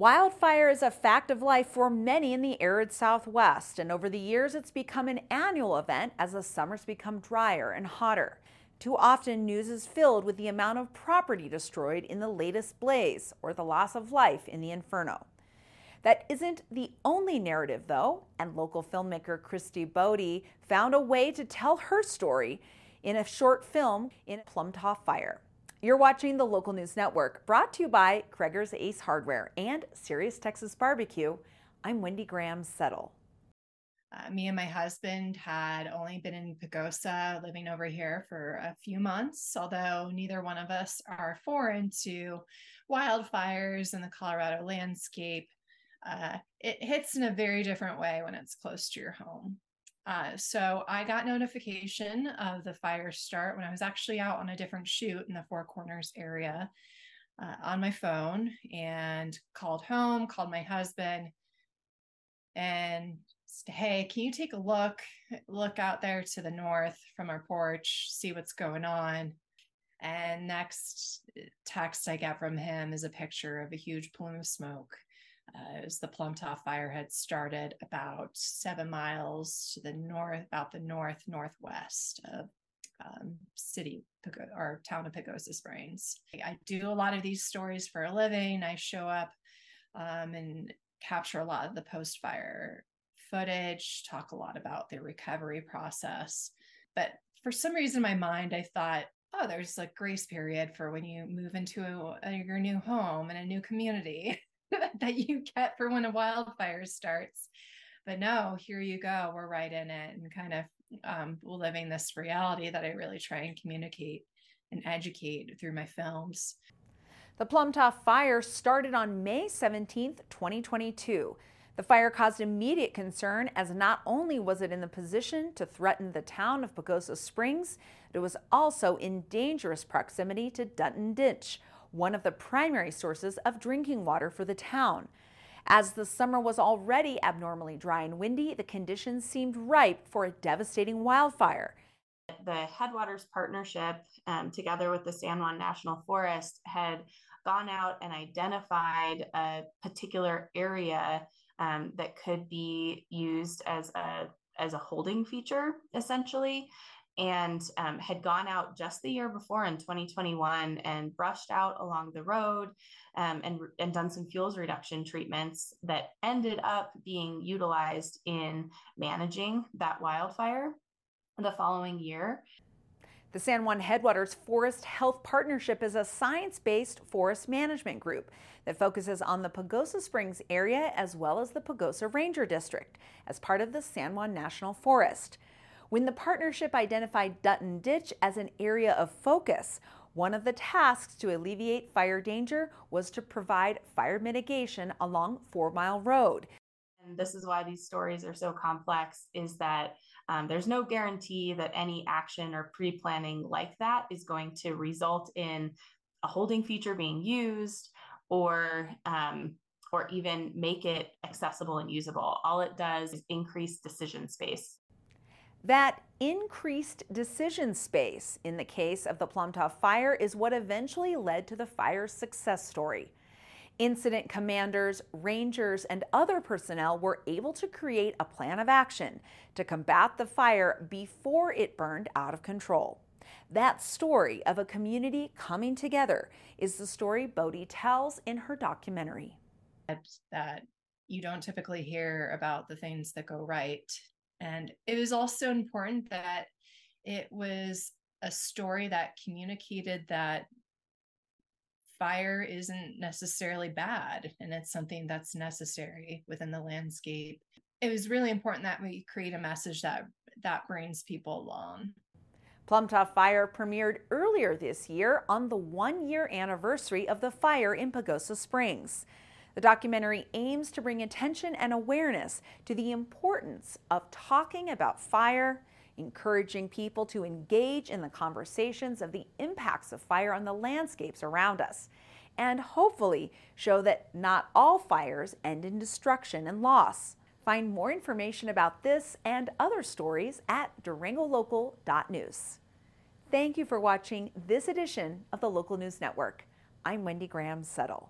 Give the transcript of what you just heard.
Wildfire is a fact of life for many in the arid Southwest, and over the years it's become an annual event as the summers become drier and hotter. Too often, news is filled with the amount of property destroyed in the latest blaze or the loss of life in the inferno. That isn't the only narrative, though, and local filmmaker Christi Bode found a way to tell her story in a short film in Plumtaw Fire. You're watching the Local News Network, brought to you by Kroegers Ace Hardware and Serious Texas Barbecue. I'm Wendy Graham Settle. Uh, me and my husband had only been in Pagosa, living over here for a few months, although neither one of us are foreign to wildfires and the Colorado landscape. Uh, it hits in a very different way when it's close to your home. Uh, so I got notification of the fire start when I was actually out on a different shoot in the Four Corners area uh, on my phone and called home, called my husband, and said, Hey, can you take a look? Look out there to the north from our porch, see what's going on. And next uh, text I get from him is a picture of a huge plume of smoke uh, as the Plumtaw fire had started about seven miles to the north, about the north northwest of um, city or town of Pagosa Springs. I do a lot of these stories for a living. I show up um, and capture a lot of the post fire footage, talk a lot about the recovery process. But for some reason in my mind, I thought, oh, there's a grace period for when you move into a, your new home and a new community. that you get for when a wildfire starts. But no, here you go. We're right in it and kind of um, living this reality that I really try and communicate and educate through my films. The Plumtaw fire started on May 17, 2022. The fire caused immediate concern as not only was it in the position to threaten the town of Pagosa Springs, it was also in dangerous proximity to Dutton Ditch, one of the primary sources of drinking water for the town. As the summer was already abnormally dry and windy, the conditions seemed ripe for a devastating wildfire. The Headwaters Partnership, um, together with the San Juan National Forest, had gone out and identified a particular area um, that could be used as a as a holding feature, essentially and um, had gone out just the year before in 2021 and brushed out along the road um, and, and done some fuels reduction treatments that ended up being utilized in managing that wildfire the following year. The San Juan Headwaters Forest Health Partnership is a science based forest management group that focuses on the Pagosa Springs area as well as the Pagosa Ranger District as part of the San Juan National Forest. When the partnership identified Dutton Ditch as an area of focus, one of the tasks to alleviate fire danger was to provide fire mitigation along Four Mile Road. And this is why these stories are so complex is that um, there's no guarantee that any action or pre-planning like that is going to result in a holding feature being used or um, or even make it accessible and usable. All it does is increase decision space. That increased decision space in the case of the Plumtaw fire is what eventually led to the fire's success story. Incident commanders, rangers, and other personnel were able to create a plan of action to combat the fire before it burned out of control. That story of a community coming together is the story Bode tells in her documentary. That you don't typically hear about the things that go right and it was also important that it was a story that communicated that fire isn't necessarily bad and it's something that's necessary within the landscape. It was really important that we create a message that that brings people along. Plumtaw Fire premiered earlier this year on the one year anniversary of the fire in Pagosa Springs. The documentary aims to bring attention and awareness to the importance of talking about fire, encouraging people to engage in the conversations of the impacts of fire on the landscapes around us, and hopefully show that not all fires end in destruction and loss. Find more information about this and other stories at durangolocal.news. Thank you for watching this edition of the Local News Network. I'm Wendy Graham Settle.